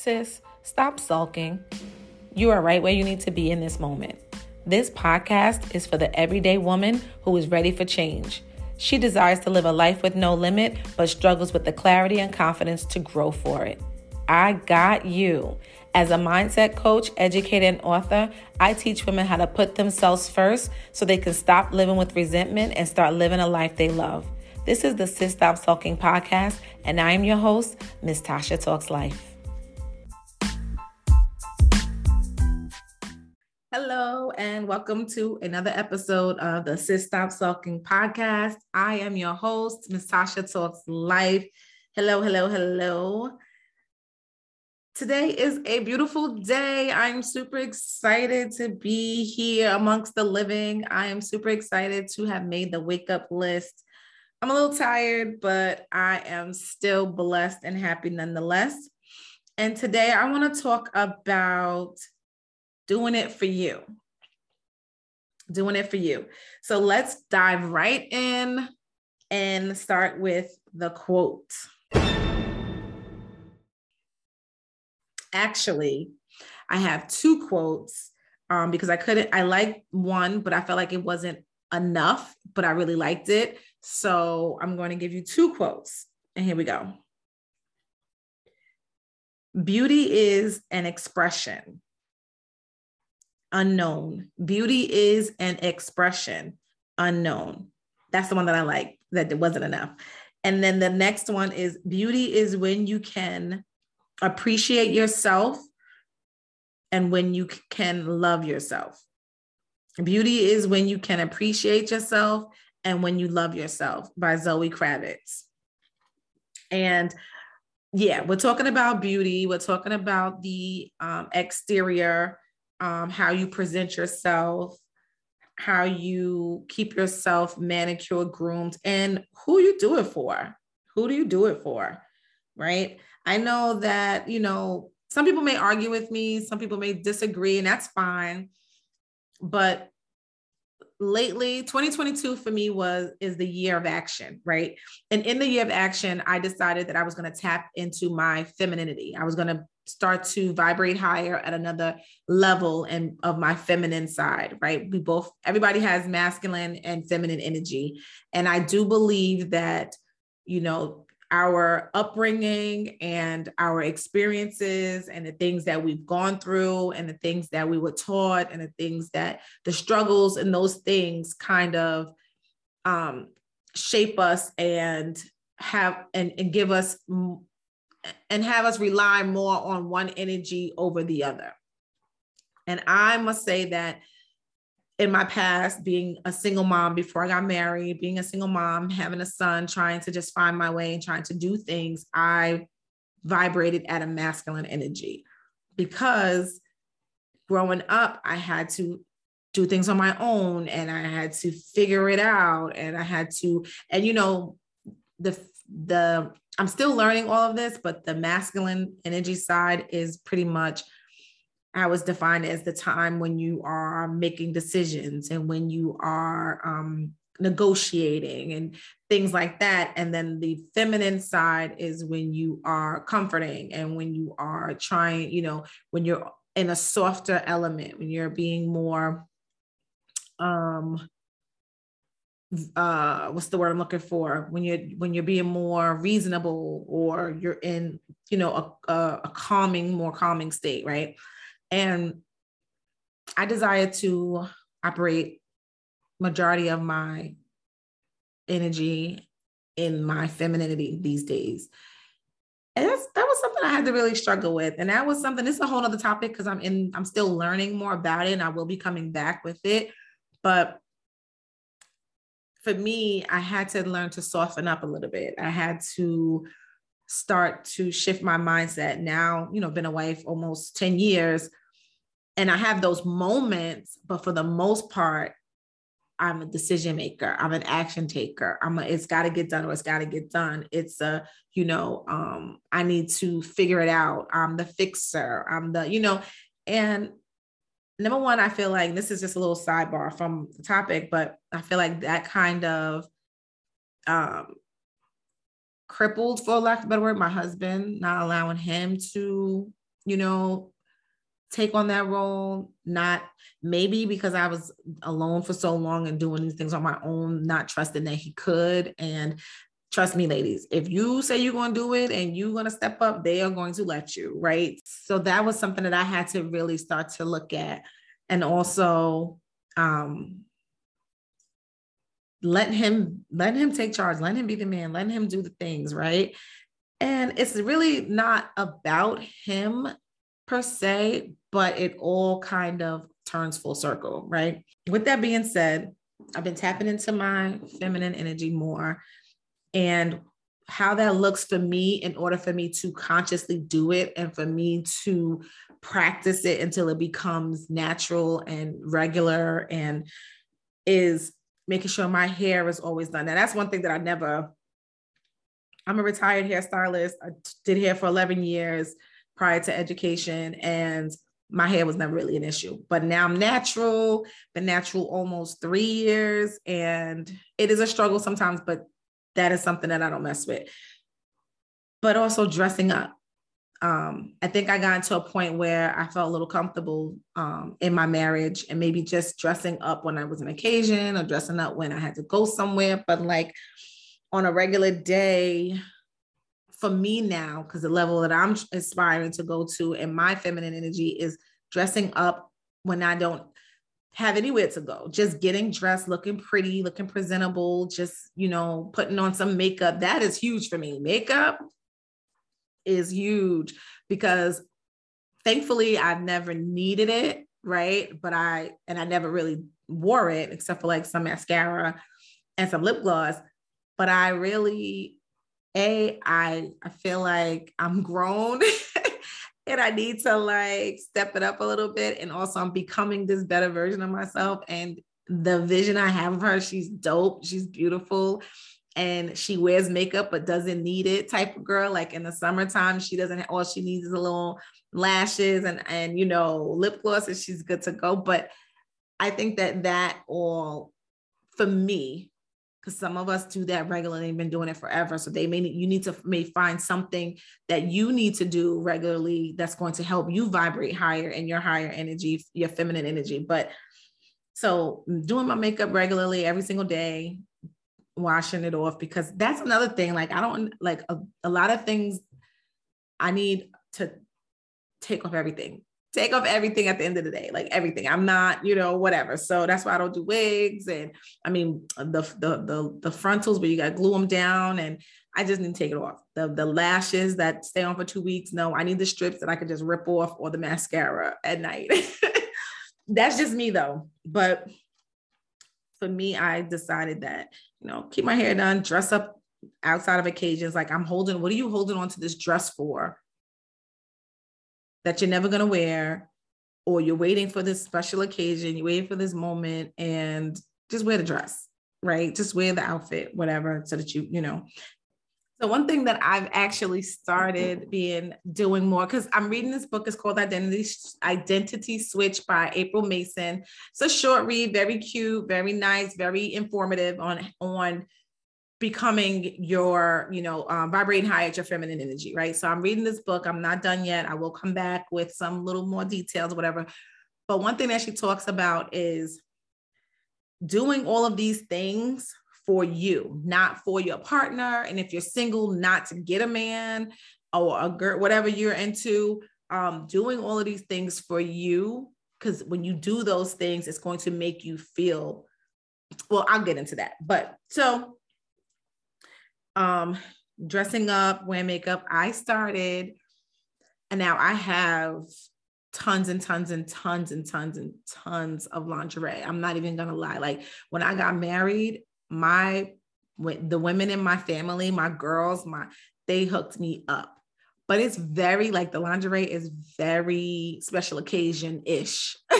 Sis, stop sulking. You are right where you need to be in this moment. This podcast is for the everyday woman who is ready for change. She desires to live a life with no limit, but struggles with the clarity and confidence to grow for it. I got you. As a mindset coach, educator, and author, I teach women how to put themselves first so they can stop living with resentment and start living a life they love. This is the Sis Stop Sulking podcast, and I am your host, Miss Tasha Talks Life. Hello, and welcome to another episode of the Sis Stop Sulking podcast. I am your host, Miss Tasha Talks Life. Hello, hello, hello. Today is a beautiful day. I'm super excited to be here amongst the living. I am super excited to have made the wake up list. I'm a little tired, but I am still blessed and happy nonetheless. And today I want to talk about doing it for you. Doing it for you. So let's dive right in and start with the quote. Actually, I have two quotes um, because I couldn't, I liked one, but I felt like it wasn't enough, but I really liked it. So I'm going to give you two quotes. And here we go. Beauty is an expression. Unknown. Beauty is an expression. Unknown. That's the one that I like, that it wasn't enough. And then the next one is beauty is when you can appreciate yourself and when you can love yourself. Beauty is when you can appreciate yourself and When You Love Yourself by Zoe Kravitz. And yeah, we're talking about beauty. We're talking about the um, exterior, um, how you present yourself, how you keep yourself manicured, groomed, and who you do it for. Who do you do it for? Right. I know that, you know, some people may argue with me, some people may disagree, and that's fine. But lately 2022 for me was is the year of action right and in the year of action i decided that i was going to tap into my femininity i was going to start to vibrate higher at another level and of my feminine side right? We both everybody has masculine and feminine energy. And i do believe that you know our upbringing and our experiences and the things that we've gone through and the things that we were taught and the things that the struggles and those things kind of um, shape us and have and, and give us and have us rely more on one energy over the other. And I must say that in my past, being a single mom before I got married, being a single mom, having a son, trying to just find my way and trying to do things, I vibrated at a masculine energy because growing up, I had to do things on my own and I had to figure it out and I had to, and you know, the, the, I'm still learning all of this, but the masculine energy side is pretty much I was defined as the time when you are making decisions and when you are um, negotiating and things like that. And then the feminine side is when you are comforting and when you are trying, you know, when you're in a softer element, when you're being more, um, uh what's the word i'm looking for when you're when you're being more reasonable or you're in you know a, a, a calming more calming state right and I desire to operate majority of my energy in my femininity these days. And that's that was something I had to really struggle with. And that was something, it's a whole other topic because I'm in, I'm still learning more about it and I will be coming back with it. But for me, I had to learn to soften up a little bit. I had to start to shift my mindset. Now, you know, been a wife almost 10 years and I have those moments, but for the most part, I'm a decision maker. I'm an action taker. I'm a, it's got to get done or it's got to get done. It's a, you know, um, I need to figure it out. I'm the fixer. I'm the, you know, and number one, I feel like this is just a little sidebar from the topic, but I feel like that kind of um, crippled, for lack of a better word, my husband, not allowing him to you know, take on that role. Not maybe because I was alone for so long and doing these things on my own, not trusting that he could. And trust me, ladies, if you say you're going to do it and you're going to step up, they are going to let you, right? So that was something that I had to really start to look at. And also, um, let him let him take charge let him be the man let him do the things right and it's really not about him per se but it all kind of turns full circle right with that being said i've been tapping into my feminine energy more and how that looks for me in order for me to consciously do it and for me to practice it until it becomes natural and regular and is making sure my hair is always done. Now that's one thing that I never. I'm a retired hairstylist. I did hair for 11 years prior to education, and my hair was never really an issue. But now I'm natural, been natural almost three years, and it is a struggle sometimes, but that is something that I don't mess with. But also dressing up um, I think I got to a point where I felt a little comfortable um, in my marriage and maybe just dressing up when I was an occasion or dressing up when I had to go somewhere. But like on a regular day, for me now, because the level that I'm aspiring to go to and my feminine energy is dressing up when I don't have anywhere to go, just getting dressed, looking pretty, looking presentable, just, you know, putting on some makeup. That is huge for me. Makeup, is huge because thankfully I've never needed it, right? But I and I never really wore it except for like some mascara and some lip gloss. But I really a I I feel like I'm grown and I need to like step it up a little bit and also I'm becoming this better version of myself and the vision I have of her she's dope, she's beautiful and she wears makeup but doesn't need it type of girl like in the summertime she doesn't all she needs is a little lashes and and you know lip gloss and she's good to go but i think that that all for me because some of us do that regularly been doing it forever so they may you need to may find something that you need to do regularly that's going to help you vibrate higher in your higher energy your feminine energy but so doing my makeup regularly every single day washing it off because that's another thing. Like, I don't like a, a lot of things I need to take off everything take off everything at the end of the day, like everything. I'm not, you know, whatever. So that's why I don't do wigs. And I mean, the the the, the frontals where you got to glue them down, and I just need to take it off. The the lashes that stay on for two weeks. No, I need the strips that I can just rip off, or the mascara at night. that's just me though. But for me, I decided that, you know, keep my hair done, dress up outside of occasions. Like I'm holding, what are you holding on to this dress for? That you're never going to wear, or you're waiting for this special occasion, you're waiting for this moment, and just wear the dress, right? Just wear the outfit, whatever, so that you, you know, so one thing that I've actually started being doing more because I'm reading this book. It's called Identity Identity Switch by April Mason. It's a short read, very cute, very nice, very informative on on becoming your, you know, um, vibrating high at your feminine energy, right? So I'm reading this book. I'm not done yet. I will come back with some little more details, whatever. But one thing that she talks about is doing all of these things for you, not for your partner. And if you're single, not to get a man or a girl, whatever you're into, um, doing all of these things for you. Because when you do those things, it's going to make you feel, well, I'll get into that. But so, um, dressing up, wearing makeup, I started, and now I have tons and tons and tons and tons and tons of lingerie. I'm not even gonna lie. Like when I got married, my the women in my family, my girls, my they hooked me up. But it's very like the lingerie is very special occasion ish.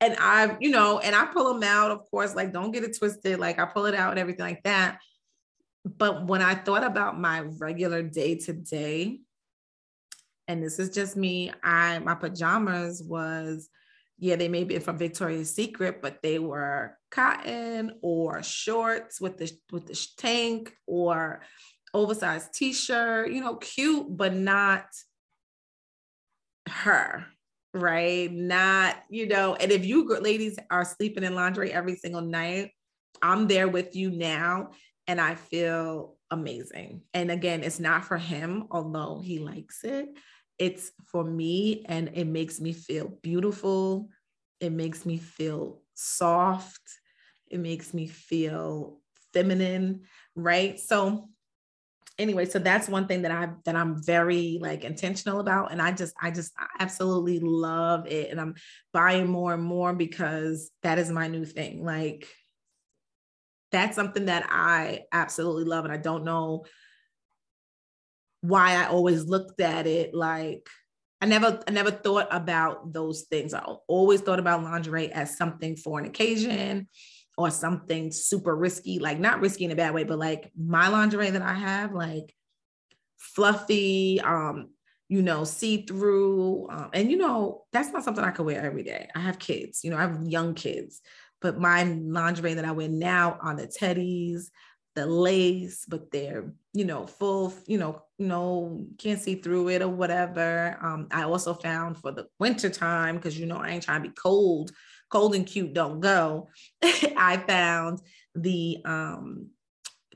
and I, you know, and I pull them out, of course, like don't get it twisted. Like I pull it out and everything like that. But when I thought about my regular day to day, and this is just me, I my pajamas was yeah, they may be from Victoria's Secret, but they were cotton or shorts with the with the tank or oversized t-shirt, you know, cute, but not her, right? Not, you know, and if you ladies are sleeping in lingerie every single night, I'm there with you now and I feel amazing. And again, it's not for him, although he likes it. It's for me and it makes me feel beautiful. It makes me feel soft. It makes me feel feminine, right? So anyway, so that's one thing that I that I'm very like intentional about and I just I just absolutely love it and I'm buying more and more because that is my new thing. Like that's something that I absolutely love and I don't know why I always looked at it like I never I never thought about those things. I always thought about lingerie as something for an occasion or something super risky, like not risky in a bad way, but like my lingerie that I have, like fluffy, um, you know, see through. Um, and you know, that's not something I could wear every day. I have kids, you know, I have young kids, but my lingerie that I wear now on the teddies, the lace, but they're, you know, full, you know, no, can't see through it or whatever. Um, I also found for the winter time, because you know, I ain't trying to be cold, cold and cute don't go. I found the um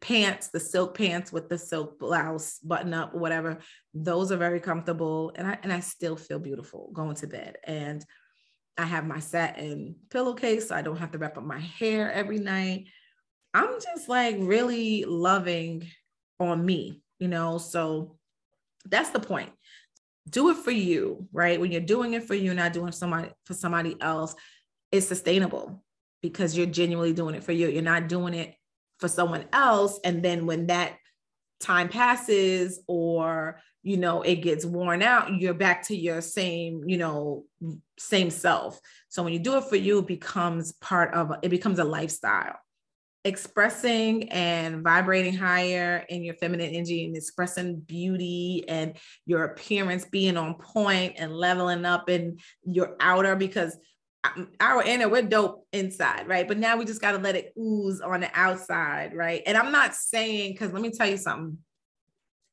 pants, the silk pants with the silk blouse, button up, whatever. Those are very comfortable. And I and I still feel beautiful going to bed. And I have my satin pillowcase, so I don't have to wrap up my hair every night. I'm just like really loving on me, you know. So that's the point. Do it for you, right? When you're doing it for you, not doing somebody for somebody else, it's sustainable because you're genuinely doing it for you. You're not doing it for someone else. And then when that time passes or you know it gets worn out you're back to your same you know same self. So when you do it for you it becomes part of it becomes a lifestyle. Expressing and vibrating higher in your feminine energy and expressing beauty and your appearance being on point and leveling up in your outer because um, our inner we're dope inside right? But now we just got to let it ooze on the outside right? And i'm not saying because let me tell you something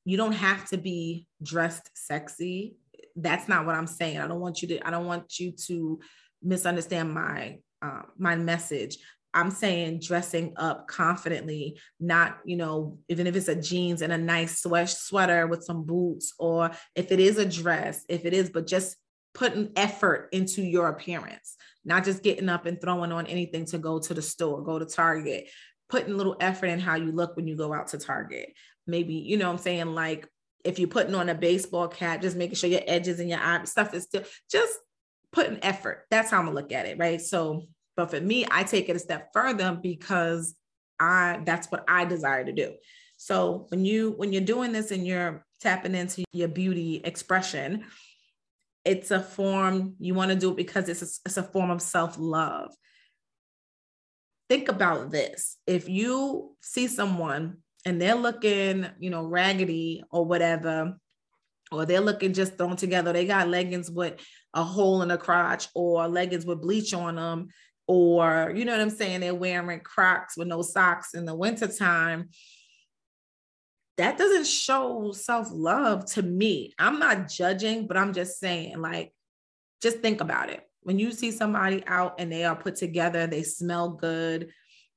you don't have to be dressed sexy. That's not what i'm saying. I don't want you to i don't want you to misunderstand my uh, my message. I'm saying dressing up confidently not you know even if it's a jeans and a nice sweat sweater with some boots or if it is a dress if it is but just putting effort into your appearance, not just getting up and throwing on anything to go to the store, go to Target, putting a little effort in how you look when you go out to Target. Maybe, you know I'm saying? Like if you're putting on a baseball cap, just making sure your edges and your eye stuff is still just putting effort. That's how I'm gonna look at it, right? So, but for me, I take it a step further because I that's what I desire to do. So when you when you're doing this and you're tapping into your beauty expression, it's a form you want to do it because it's a, it's a form of self-love think about this if you see someone and they're looking you know raggedy or whatever or they're looking just thrown together they got leggings with a hole in the crotch or leggings with bleach on them or you know what i'm saying they're wearing crocs with no socks in the wintertime that doesn't show self love to me. I'm not judging, but I'm just saying, like, just think about it. When you see somebody out and they are put together, they smell good,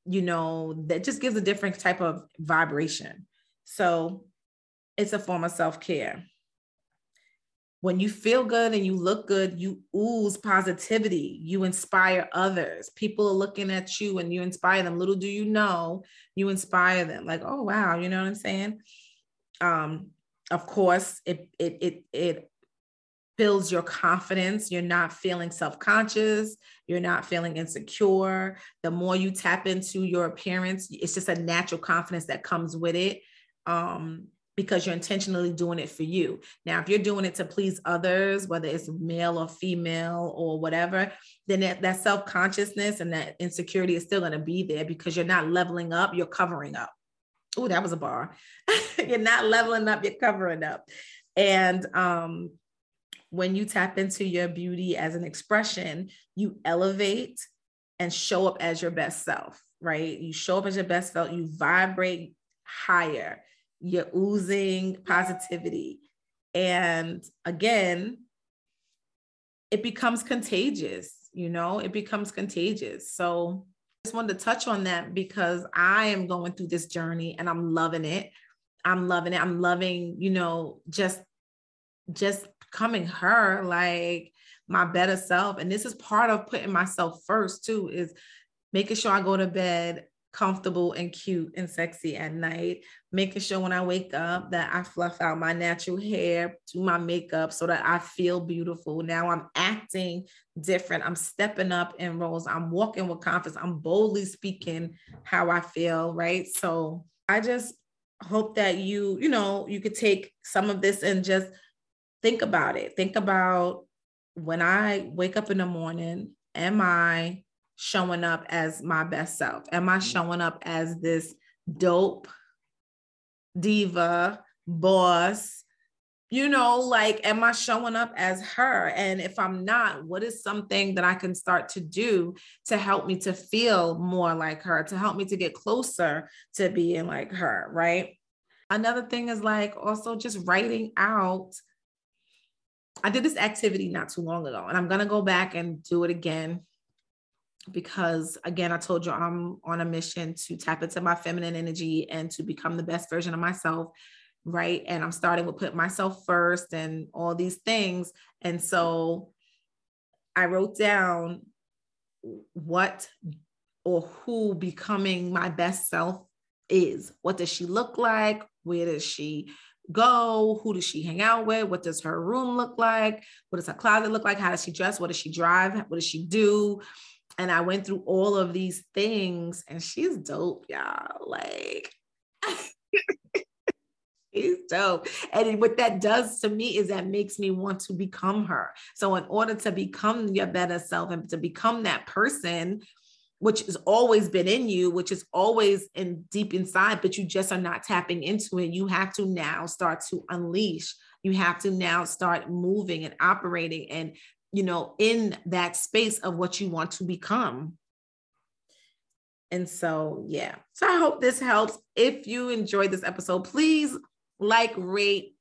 you know, that just gives a different type of vibration. So it's a form of self care when you feel good and you look good, you ooze positivity. You inspire others. People are looking at you and you inspire them. Little do you know, you inspire them. Like, oh wow, you know what I'm saying? Um, of course, it it it it builds your confidence. You're not feeling self-conscious. You're not feeling insecure. The more you tap into your appearance, it's just a natural confidence that comes with it. Um, because you're intentionally doing it for you. Now, if you're doing it to please others, whether it's male or female or whatever, then that, that self consciousness and that insecurity is still going to be there because you're not leveling up, you're covering up. Oh, that was a bar. you're not leveling up, you're covering up. And um, when you tap into your beauty as an expression, you elevate and show up as your best self, right? You show up as your best self, you vibrate higher you're oozing positivity. And again, it becomes contagious, you know, it becomes contagious. So I just wanted to touch on that because I am going through this journey and I'm loving it. I'm loving it. I'm loving, you know, just just becoming her like my better self. And this is part of putting myself first too, is making sure I go to bed comfortable and cute and sexy at night, making sure when I wake up that I fluff out my natural hair, do my makeup so that I feel beautiful. Now I'm acting different. I'm stepping up in roles. I'm walking with confidence. I'm boldly speaking how I feel, right? So I just hope that you, you know, you could take some of this and just think about it. Think about when I wake up in the morning, am I showing up as my best self? Am I mm-hmm. showing up as this dope diva, boss? You know, like, am I showing up as her? And if I'm not, what is something that I can start to do to help me to feel more like her, to help me to get closer to being like her, right? Another thing is like also just writing out I did this activity not too long ago, and I'm gonna go back and do it again because again, I told you I'm on a mission to tap into my feminine energy and to become the best version of myself. Right. And I'm starting with put myself first and all these things. And so I wrote down what or who becoming my best self is. What does she look like? Where does she go? Who does she hang out with? What does her room look like? What does her closet look like? How does she dress? What does she drive? What does she do? And I went through all of these things, and she's dope, y'all. Like, she's dope. And what that does to me is that makes me want to become her. So, in order to become your better self and to become that person, which has always been in you, which is always in deep inside, but you just are not tapping into it. You have to now start to unleash. You have to now start moving and operating and, you know, in that space of what you want to become. And so, yeah. So I hope this helps. If you enjoyed this episode, please like, rate,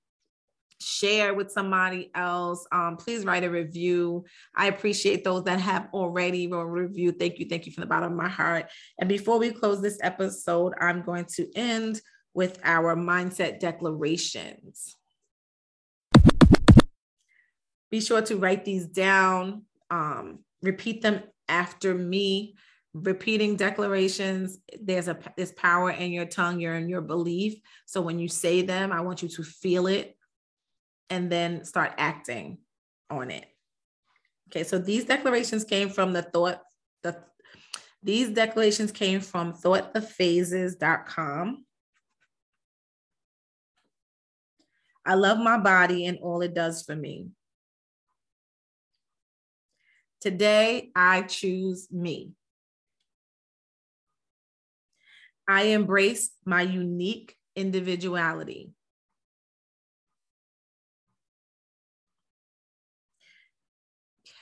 share with somebody else. Um, please write a review. I appreciate those that have already wrote review. Thank you. Thank you from the bottom of my heart. And before we close this episode, I'm going to end with our mindset declarations. Be sure to write these down, um, repeat them after me. Repeating declarations, there's a there's power in your tongue, you're in your belief. So when you say them, I want you to feel it and then start acting on it. Okay, so these declarations came from the thought, the these declarations came from thoughtthephases.com. I love my body and all it does for me. Today, I choose me. I embrace my unique individuality.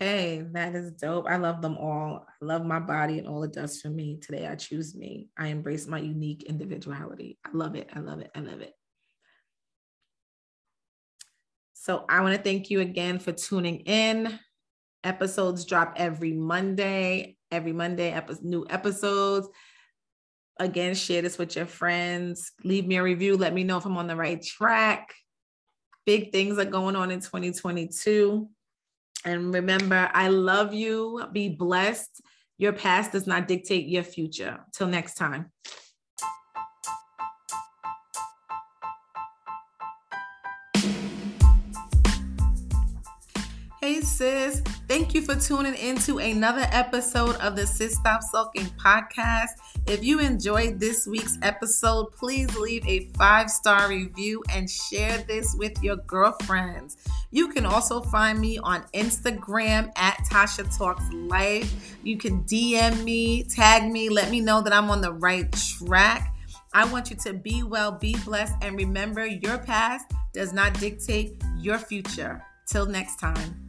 Okay, that is dope. I love them all. I love my body and all it does for me. Today I choose me. I embrace my unique individuality. I love it. I love it. I love it. So I want to thank you again for tuning in. Episodes drop every Monday. Every Monday, epi- new episodes. Again, share this with your friends. Leave me a review. Let me know if I'm on the right track. Big things are going on in 2022. And remember, I love you. Be blessed. Your past does not dictate your future. Till next time. Hey, sis. Thank you for tuning into another episode of the Sis Stop Sulking podcast. If you enjoyed this week's episode, please leave a five star review and share this with your girlfriends. You can also find me on Instagram at Tasha Talks Life. You can DM me, tag me, let me know that I'm on the right track. I want you to be well, be blessed, and remember your past does not dictate your future. Till next time.